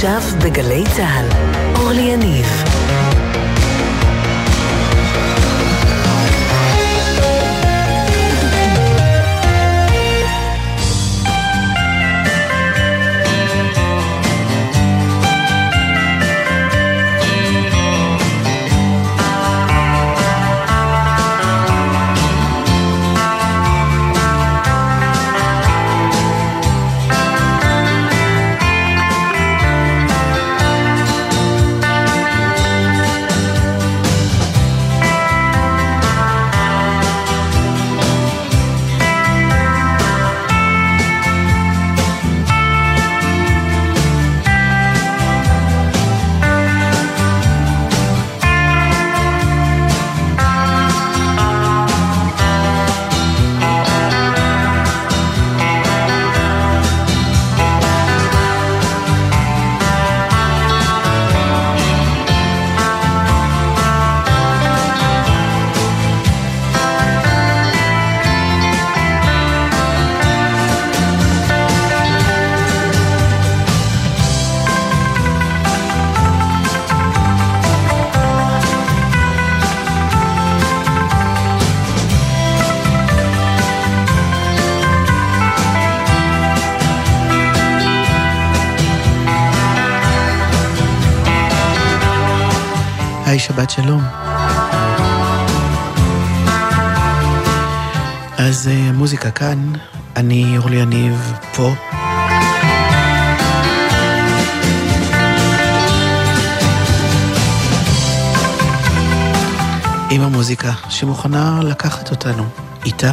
עכשיו בגלי צה"ל, אורלי יניב. מוזיקה כאן, אני אורלי יניב פה. עם המוזיקה שמוכנה לקחת אותנו איתה.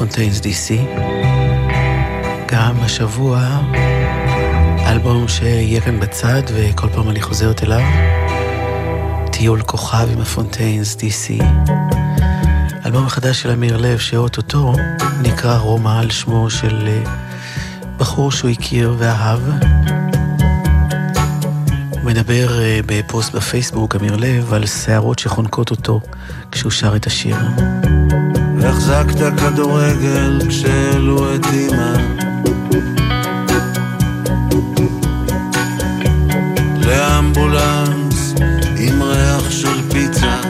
ה Fontaines DC. גם השבוע אלבום שיהיה כאן בצד וכל פעם אני חוזרת אליו. טיול כוכב עם ה Fontaines DC. אלבום החדש של אמיר לב שאוטוטו נקרא רומא על שמו של אה, בחור שהוא הכיר ואהב. הוא מדבר אה, בפוסט בפייסבוק, אמיר לב, על שערות שחונקות אותו כשהוא שר את השיר. החזקת כדורגל כשהעלו את אמא. לאמבולנס עם ריח של פיצה.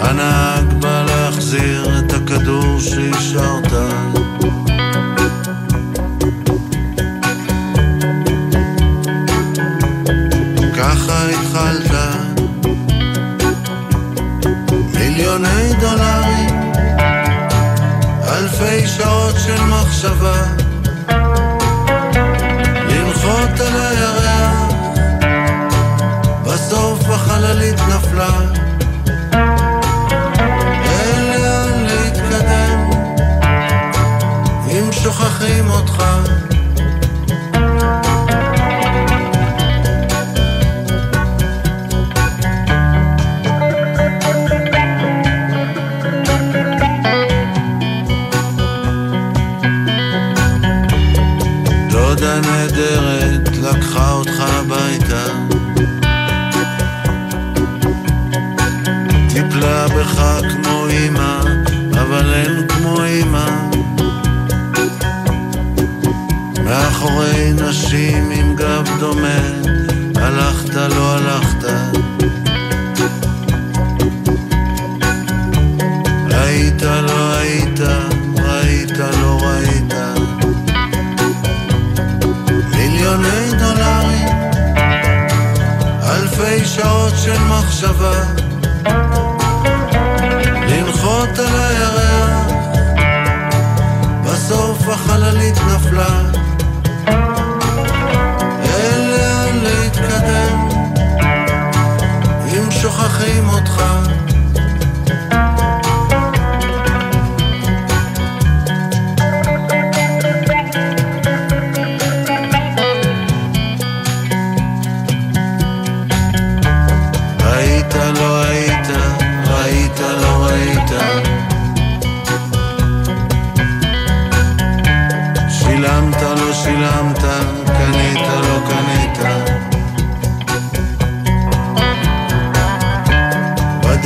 הנהג בא להחזיר את הכדור שהשארת אלפי שעות של מחשבה. לנחות על הירח בסוף החללית נפלה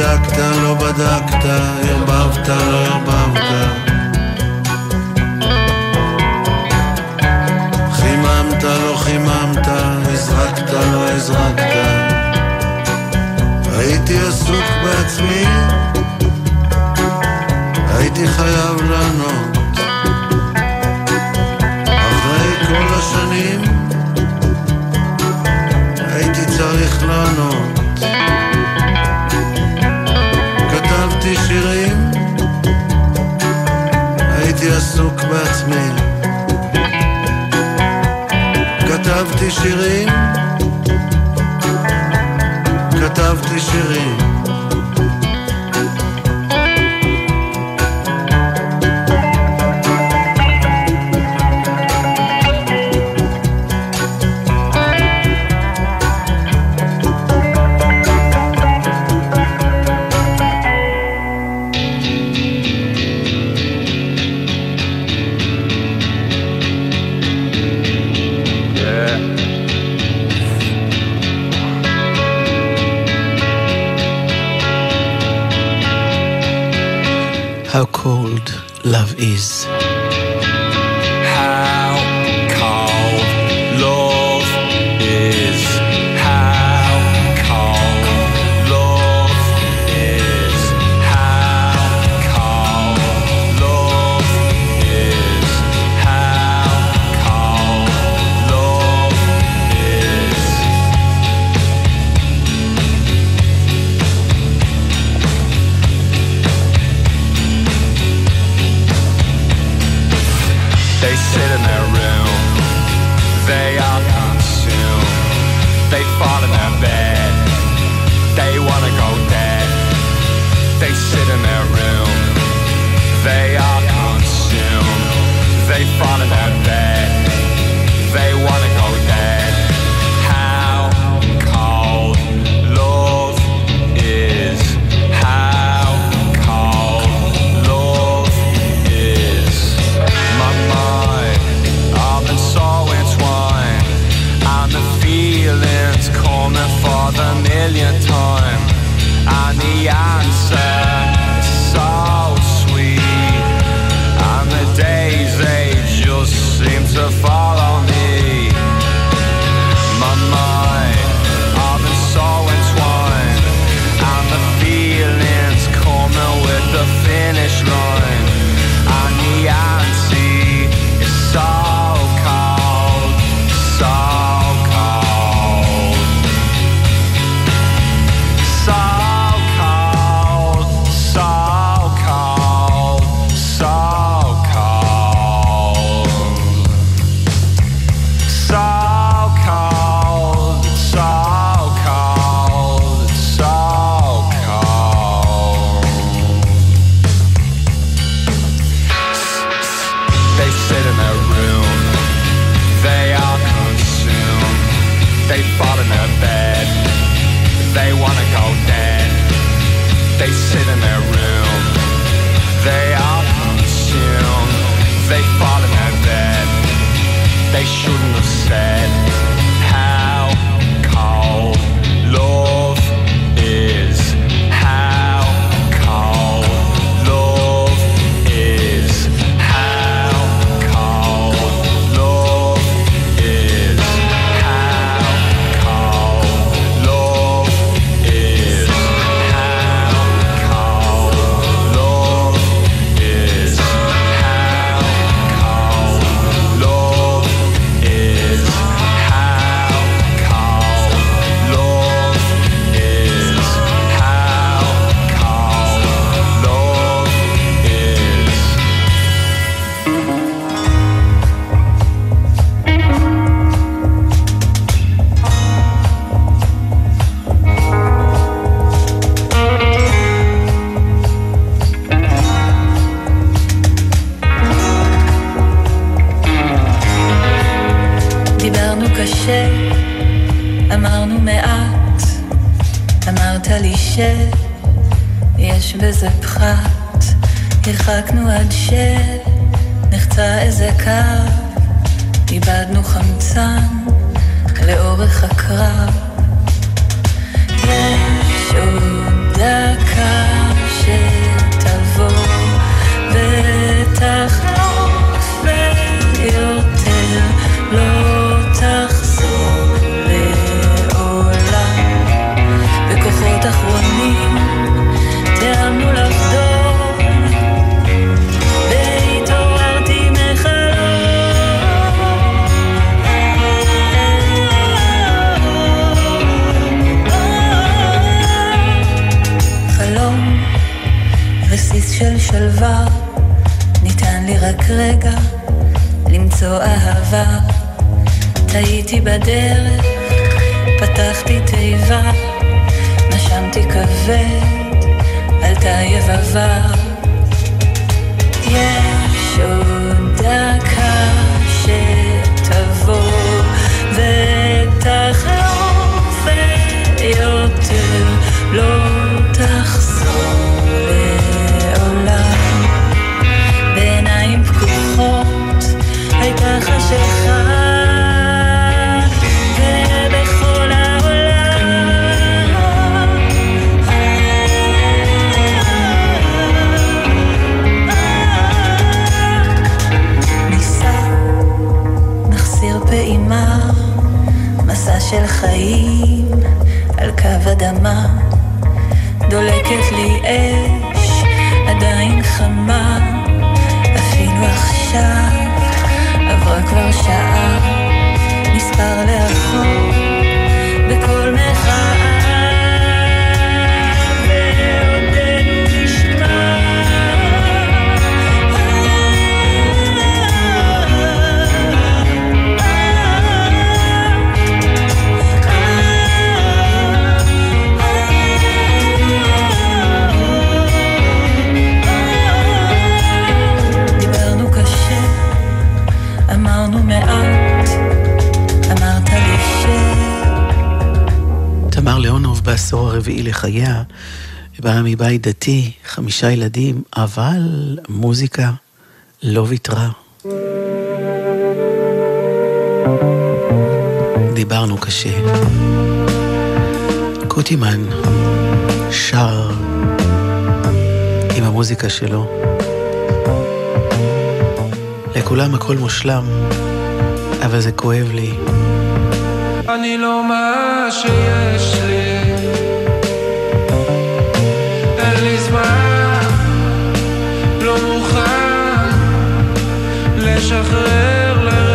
בדקת לא בדקת, ערבבת לא ערבבת. חיממת לא חיממת, הזרקת לא הזרקת. הייתי עסוק בעצמי, הייתי חייב לענות. אחרי כל השנים, בעצמי. כתבתי שירים, כתבתי שירים. sitting there never vow דיברנו מעט, אמרת לי ש... תמר ליאונוב בעשור הרביעי לחייה, באה מבית דתי, חמישה ילדים, אבל מוזיקה לא ויתרה. דיברנו קשה. קוטימן שר עם המוזיקה שלו. לכולם הכל מושלם, אבל זה כואב לי. אני לא מה שיש לי, אין לא לשחרר יוצאים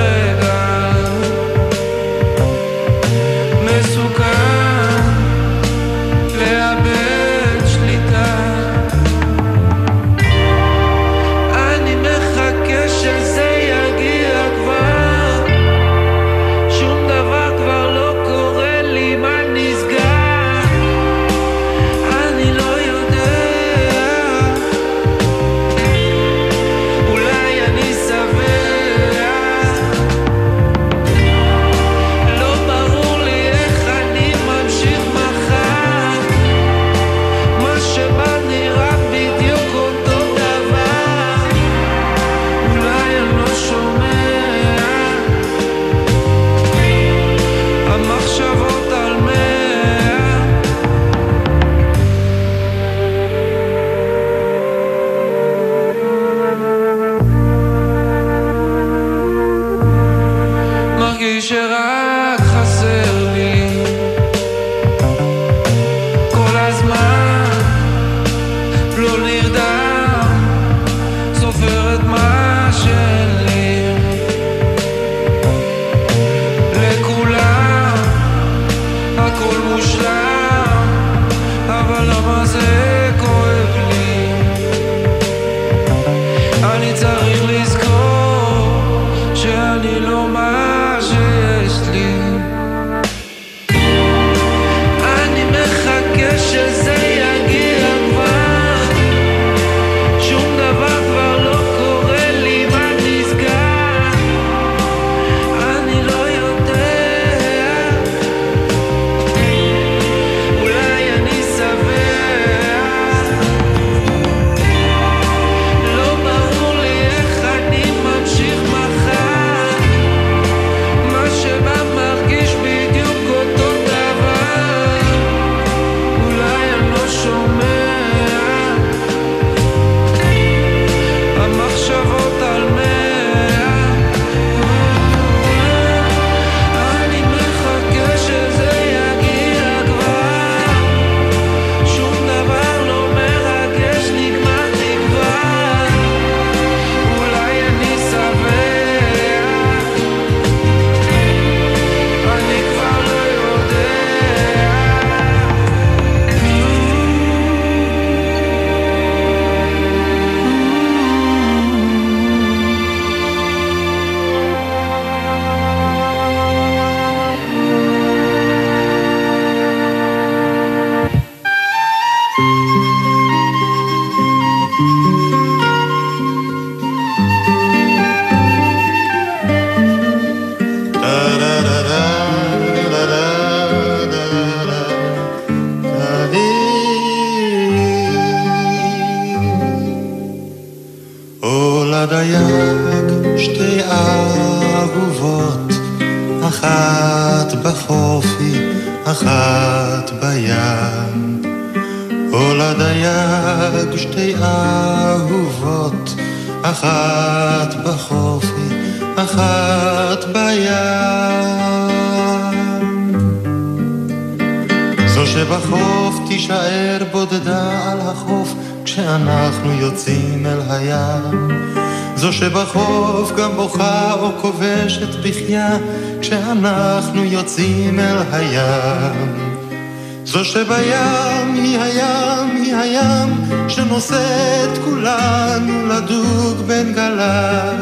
זו שבים היא הים, היא הים, שנושא את כולנו לדוג בין גליו.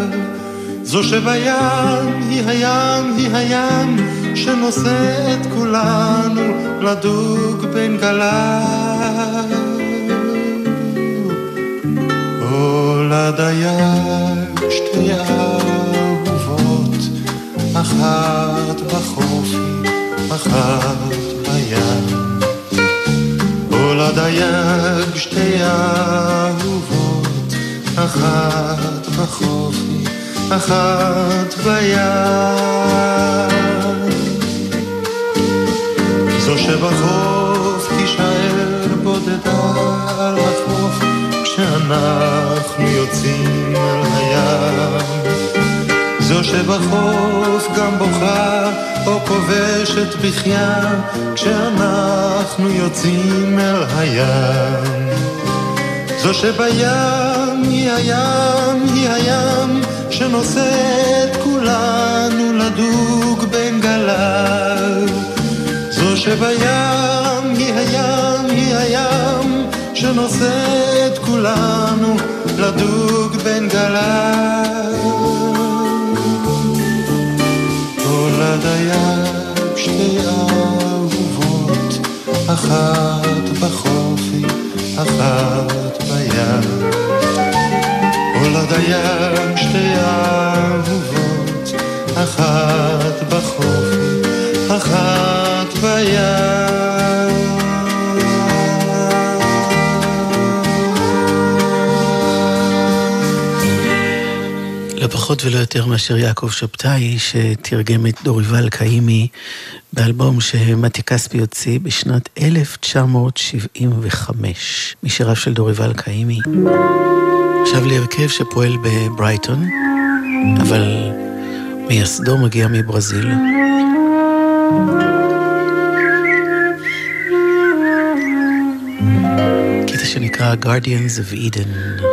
זו שבים היא הים, היא הים, שנושא את כולנו לדוג בין גליו. הולד היד שתי אהובות, אחת בחופי, אחת בים. לדייג שתי אהובות, אחת בחופי, אחת בים. זו שבחוף תישאר בודדה על החוף, כשאנחנו יוצאים אל הים. זו שבחוף גם בוכה או כובשת בחייה כשאנחנו יוצאים אל הים. זו שבים היא הים, היא הים שנושא את כולנו לדוג בין גליו. זו שבים היא הים, היא הים שנושא את כולנו לדוג בין גליו. נולד היה שתי אהובות, אחת בחופי, אחת בים. היה שתי אהובות, אחת בחופי, אחת בים. פחות ולא יותר מאשר יעקב שבתאי, שתרגם את דוריבל קאימי באלבום שמתי כספי הוציא בשנת 1975, משיריו של דוריבל קאימי. עכשיו להרכב שפועל בברייטון, אבל מייסדו מגיע מברזיל. קטע שנקרא Guardians of Eden.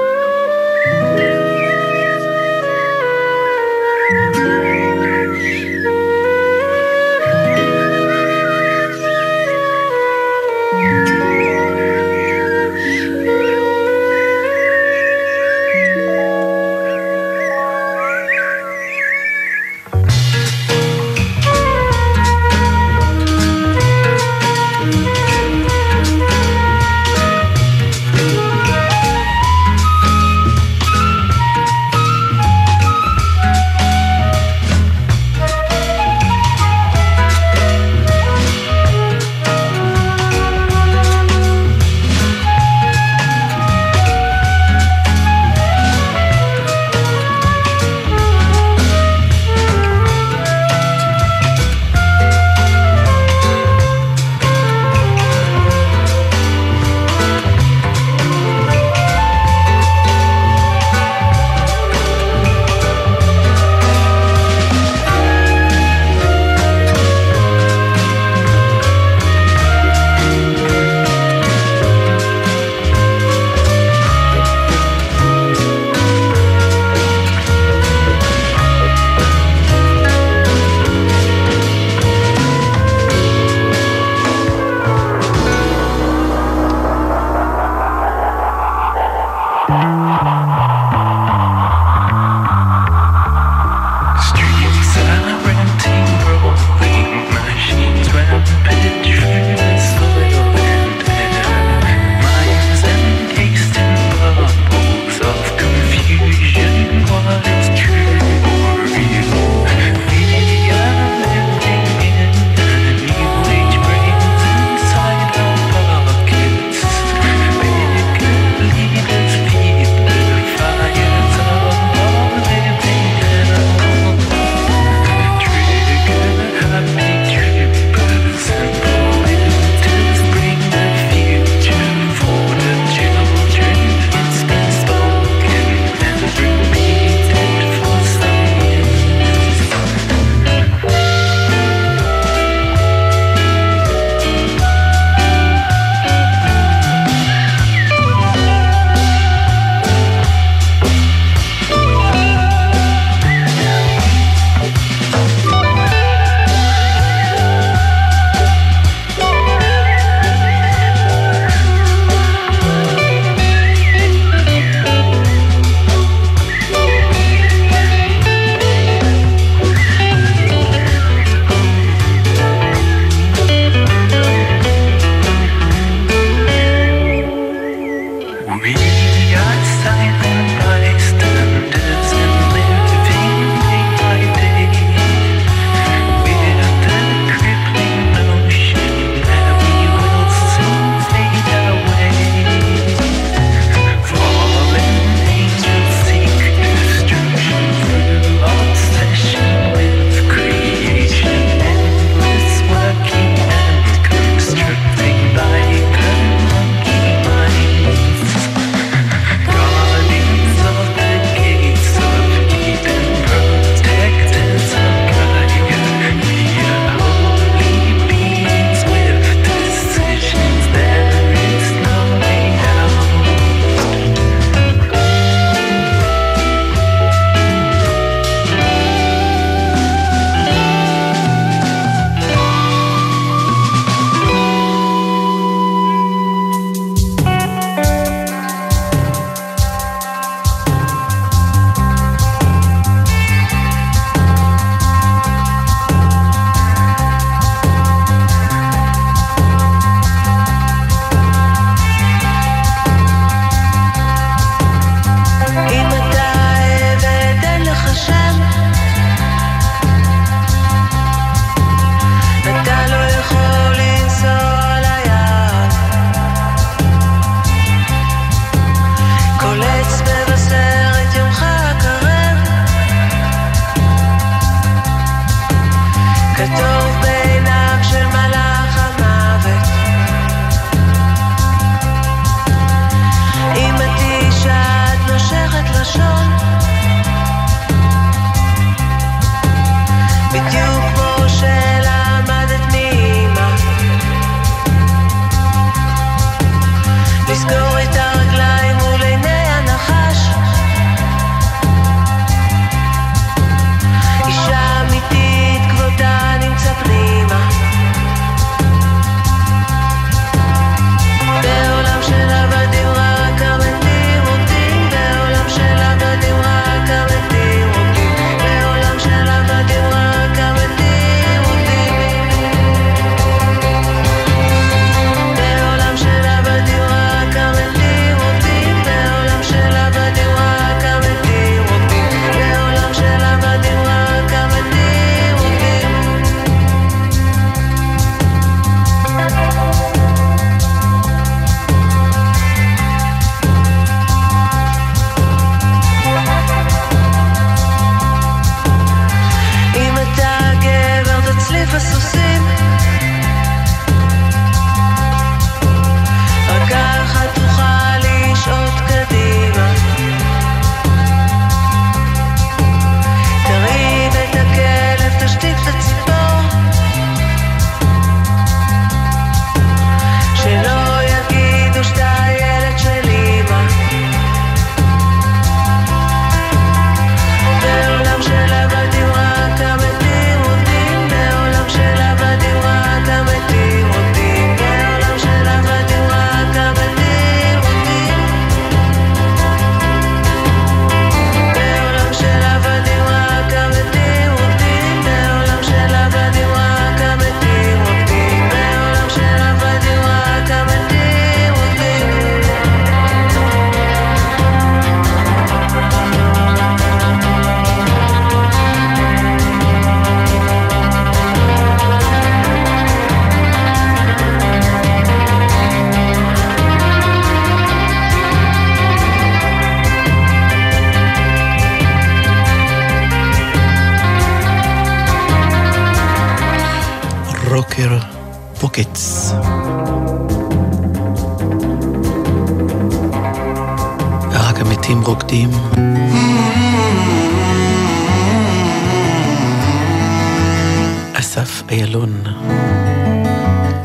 איילון,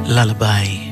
ללביי.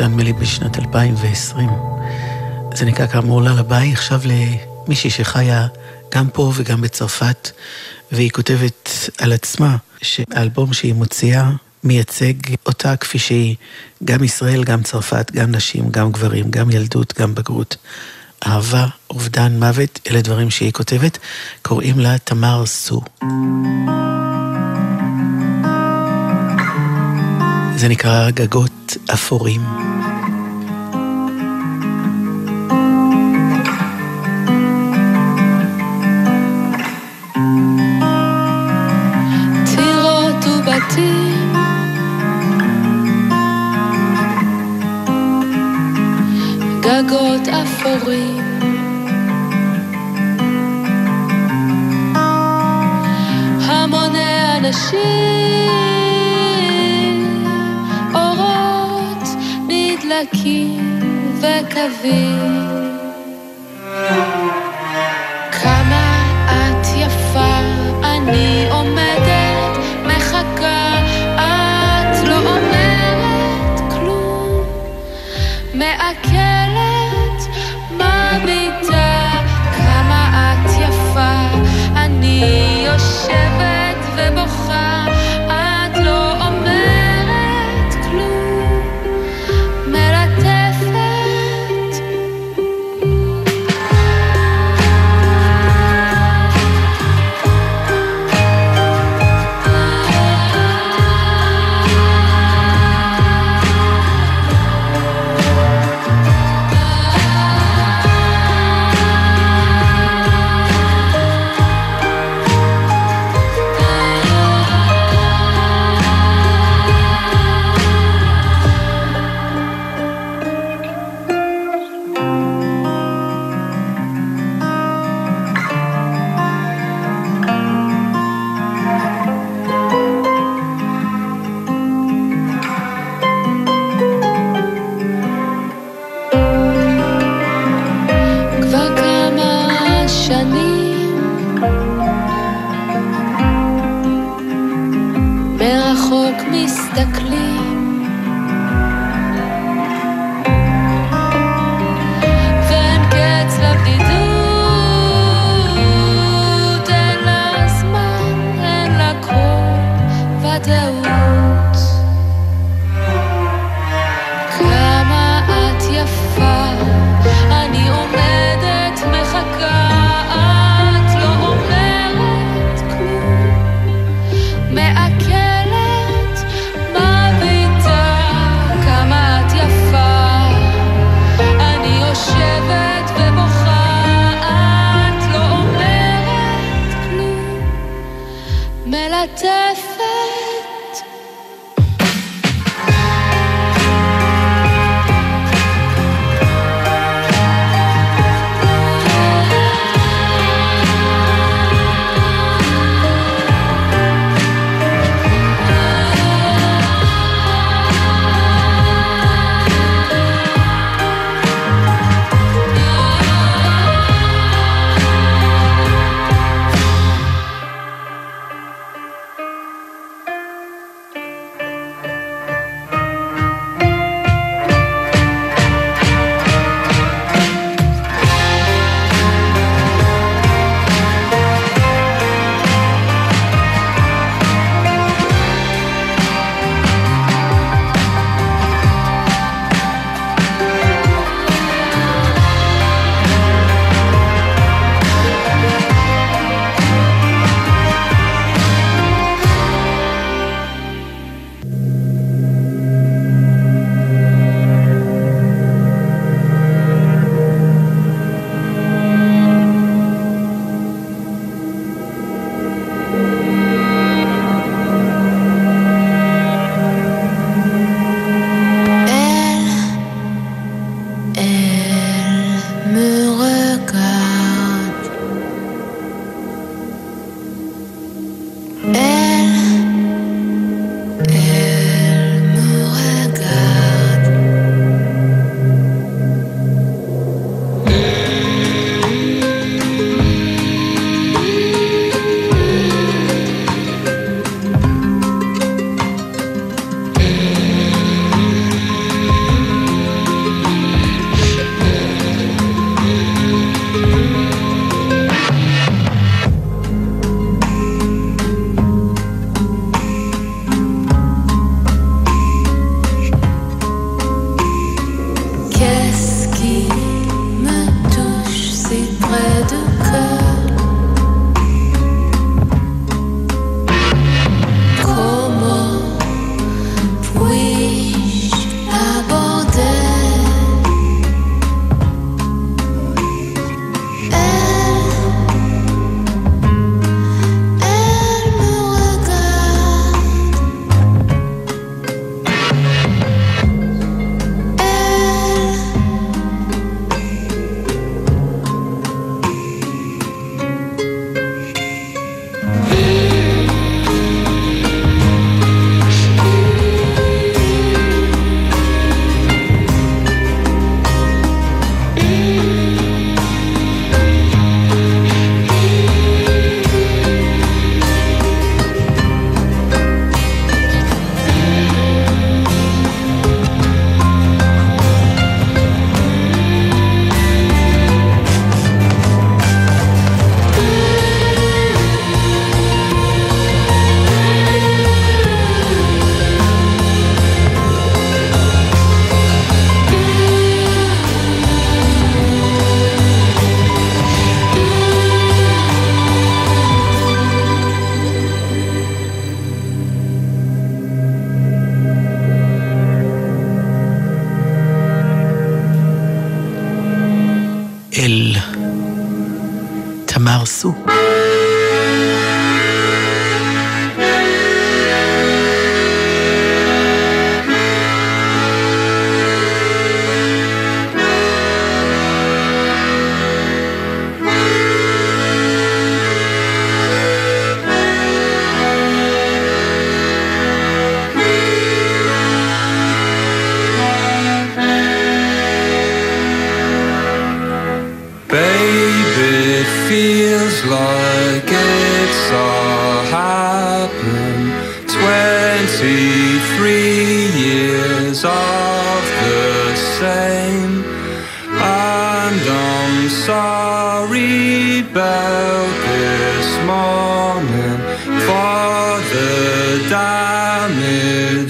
שיצא נדמה לי בשנת 2020. זה נקרא כאמור ללביי, עכשיו למישהי שחיה גם פה וגם בצרפת, והיא כותבת על עצמה שהאלבום שהיא מוציאה מייצג אותה כפי שהיא, גם ישראל, גם צרפת, גם נשים, גם גברים, גם ילדות, גם בגרות. אהבה, אובדן, מוות, אלה דברים שהיא כותבת. קוראים לה תמר סו. זה נקרא גגות אפורים. גגות אפורים cada vez.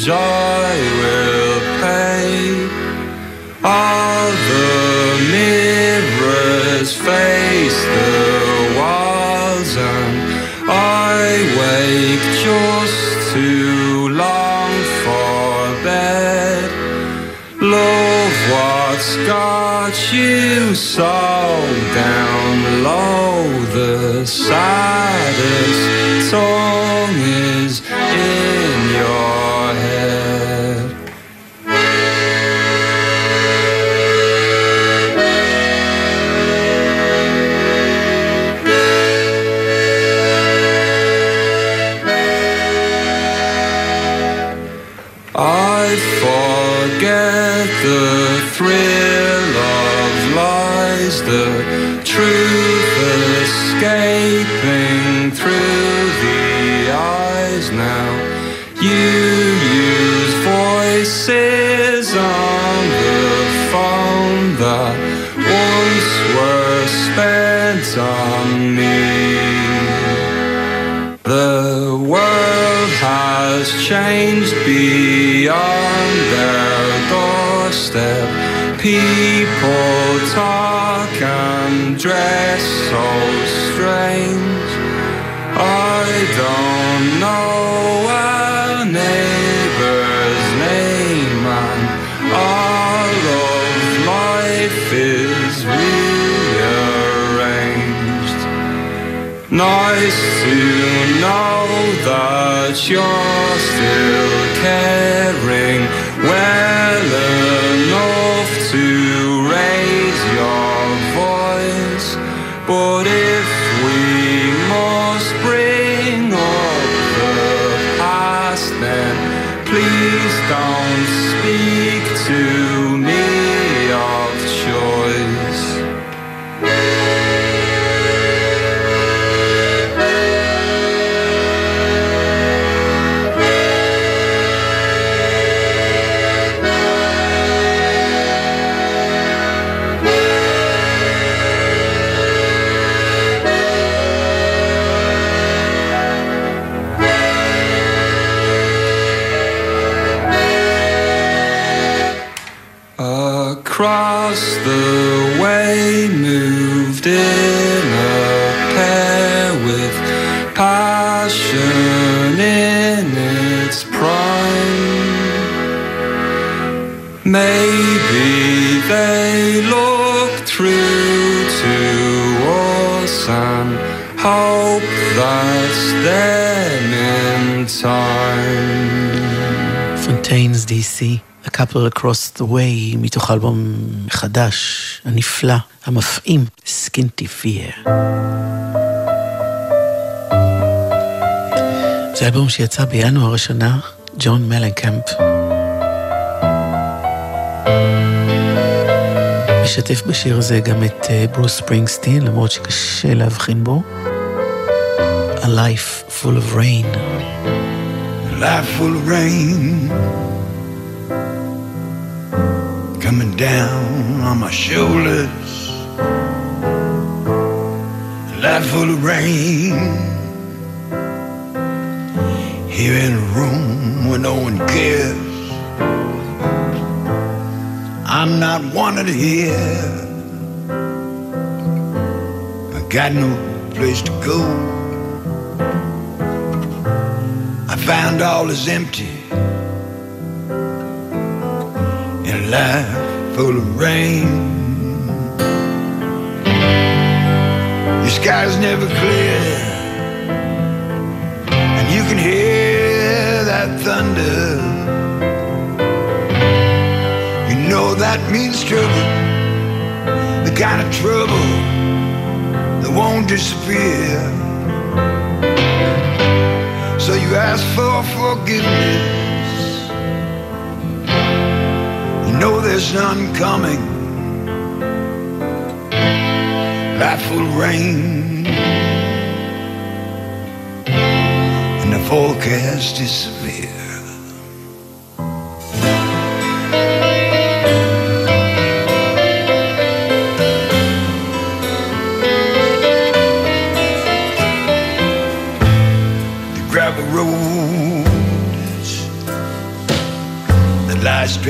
I will pay. All the mirrors face the walls and I wake just too long for bed. Love, what's got you so down low? The saddest dress so strange. I don't know a neighbor's name, and all of life is rearranged. Nice to know that you're still caring well DC, A Couple Across the Way, מתוך אלבום חדש, הנפלא, המפעים, סקינטי פייר. זה אלבום שיצא בינואר השנה, ג'ון מלנקמפ. משתף בשיר הזה גם את אה, ברוס ספרינגסטין, למרות שקשה להבחין בו. A Life Full of Rain. life full of rain down on my shoulders. Life full of rain here in a room where no one cares. I'm not wanted here. I got no place to go. I found all is empty life full of rain. The sky's never clear, and you can hear that thunder. You know that means trouble, the kind of trouble that won't disappear. So you ask for forgiveness. Know there's none coming. life will rain. And the forecast is severe.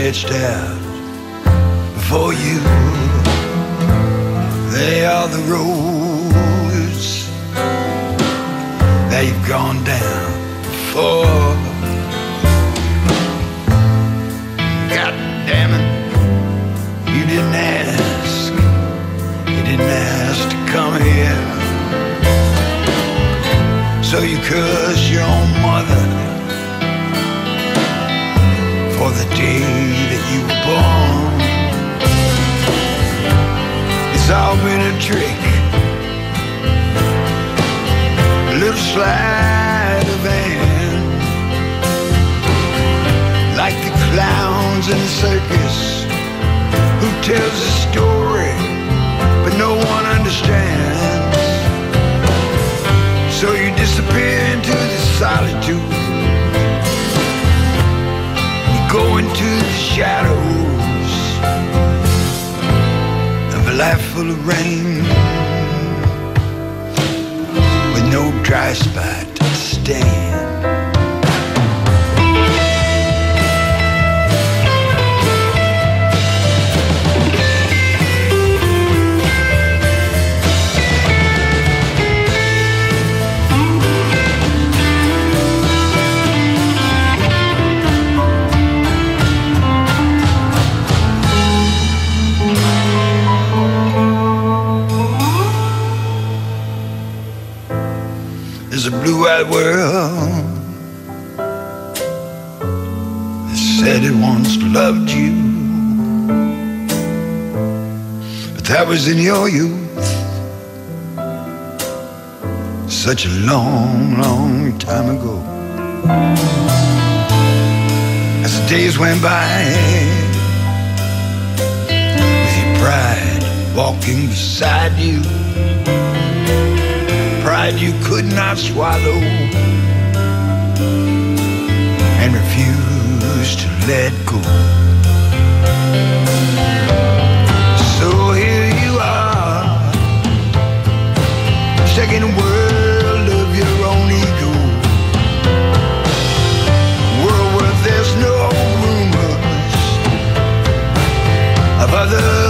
Stretched out before you. They are the roads that you've gone down before. God damn it, you didn't ask. You didn't ask to come here. So you curse rain with no dry spot loved you, but that was in your youth, such a long, long time ago. As the days went by, with your pride walking beside you pride you could not swallow and refused to let go. So here you are, a world of your own ego, world where there's no rumors of other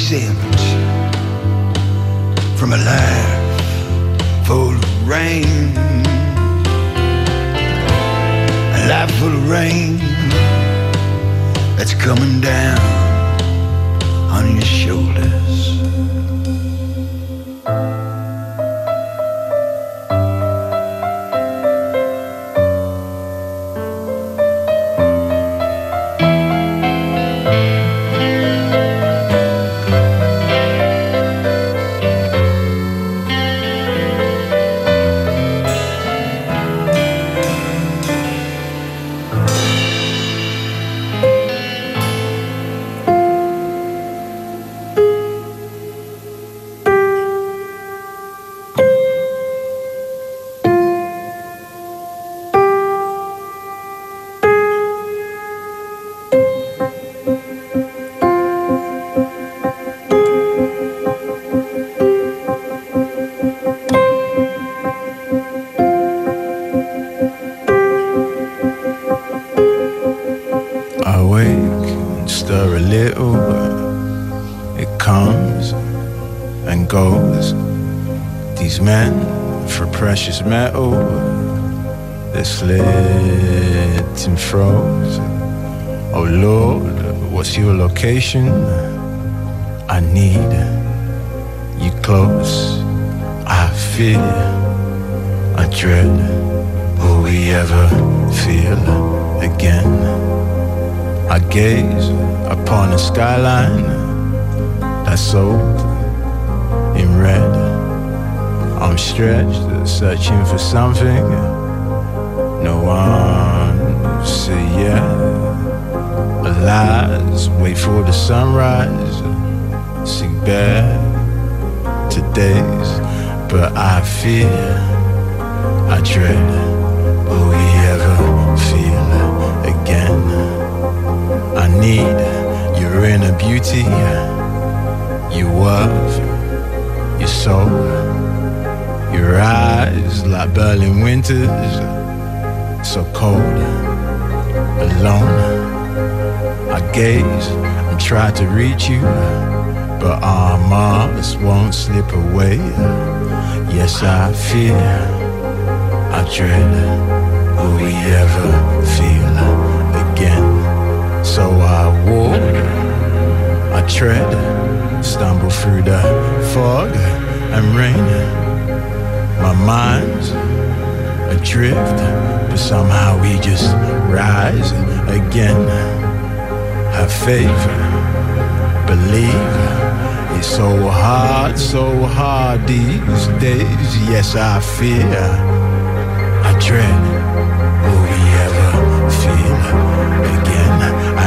exempt from a life full of rain. A life full of rain that's coming down precious metal, they slit and froze. Oh Lord, what's your location? I need you close. I fear, I dread. Will we ever feel again? I gaze upon a skyline that's soaked in red. I'm stretched, searching for something. No one say yeah. Lies, wait for the sunrise. See bad today's, but I fear, I dread. Will we ever feel again? I need your inner beauty, your worth, your soul, your eyes like Berlin winters, so cold, alone. I gaze and try to reach you, but our Mars won't slip away. Yes, I fear, I dread, will we ever feel again? So I walk, I tread, stumble through the fog and rain. Mind's adrift, but somehow we just rise again. Have faith, believe. It's so hard, so hard these days. Yes, I fear, I dread. Will we ever feel again?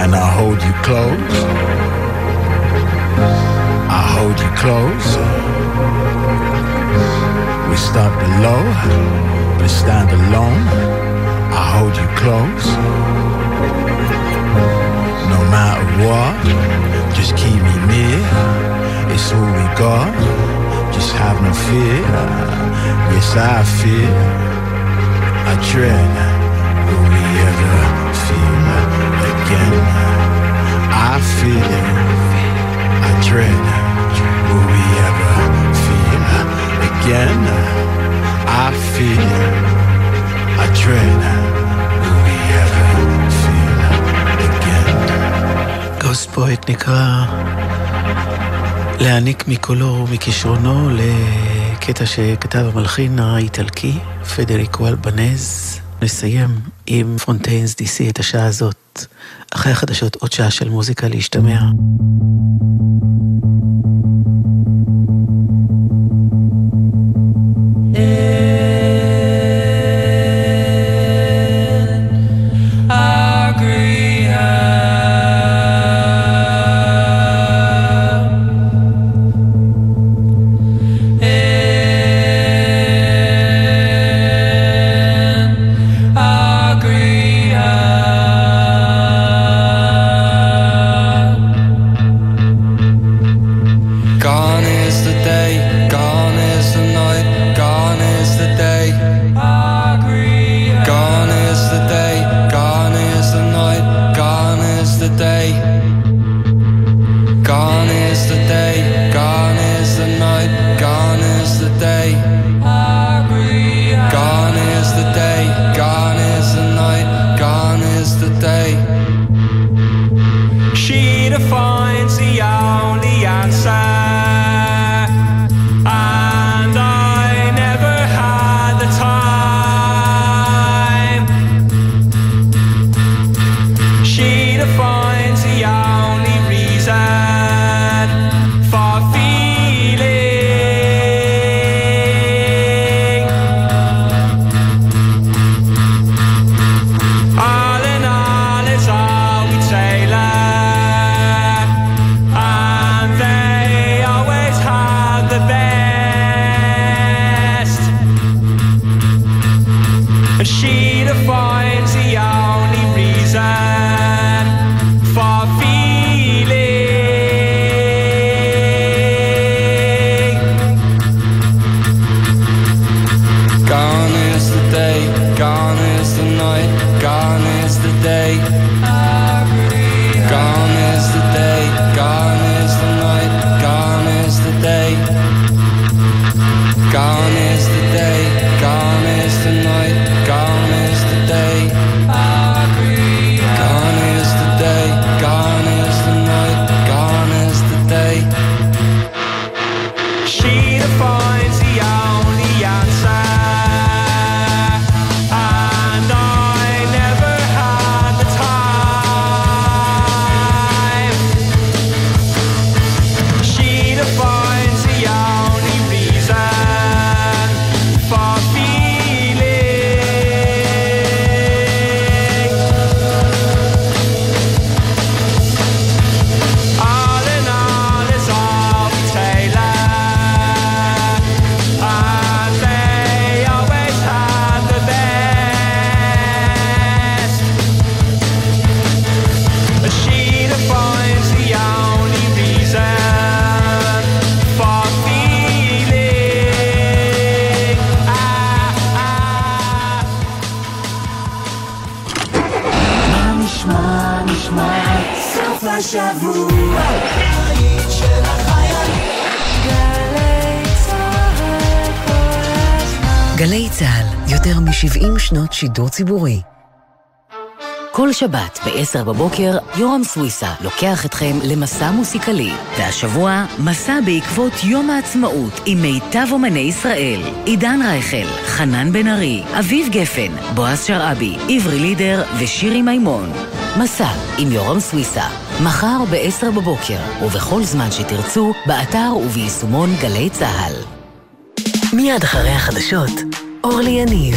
And I hold you close. I hold you close. We start below, but stand alone. I hold you close. No matter what, just keep me near. It's all we got. Just have no fear. Yes, I fear. I dread. Will we ever feel again? I fear. I dread. Will we ever I fear. I. Will we ever feel again? Ghostpoet נקרא להעניק מקולו ומכישרונו לקטע שכתב המלחין האיטלקי פדריקו אלבנז. נסיים עם Fontaines D.C את השעה הזאת. אחרי החדשות עוד שעה של מוזיקה להשתמע. שידור ציבורי. כל שבת ב-10 בבוקר, יורם סוויסה לוקח אתכם למסע מוסיקלי. והשבוע, מסע בעקבות יום העצמאות עם מיטב אומני ישראל. עידן רייכל, חנן בן ארי, אביב גפן, בועז שרעבי, עברי לידר ושירי מימון. מסע עם יורם סוויסה, מחר ב-10 בבוקר, ובכל זמן שתרצו, באתר וביישומון גלי צה"ל. מיד אחרי החדשות, אורלי יניב.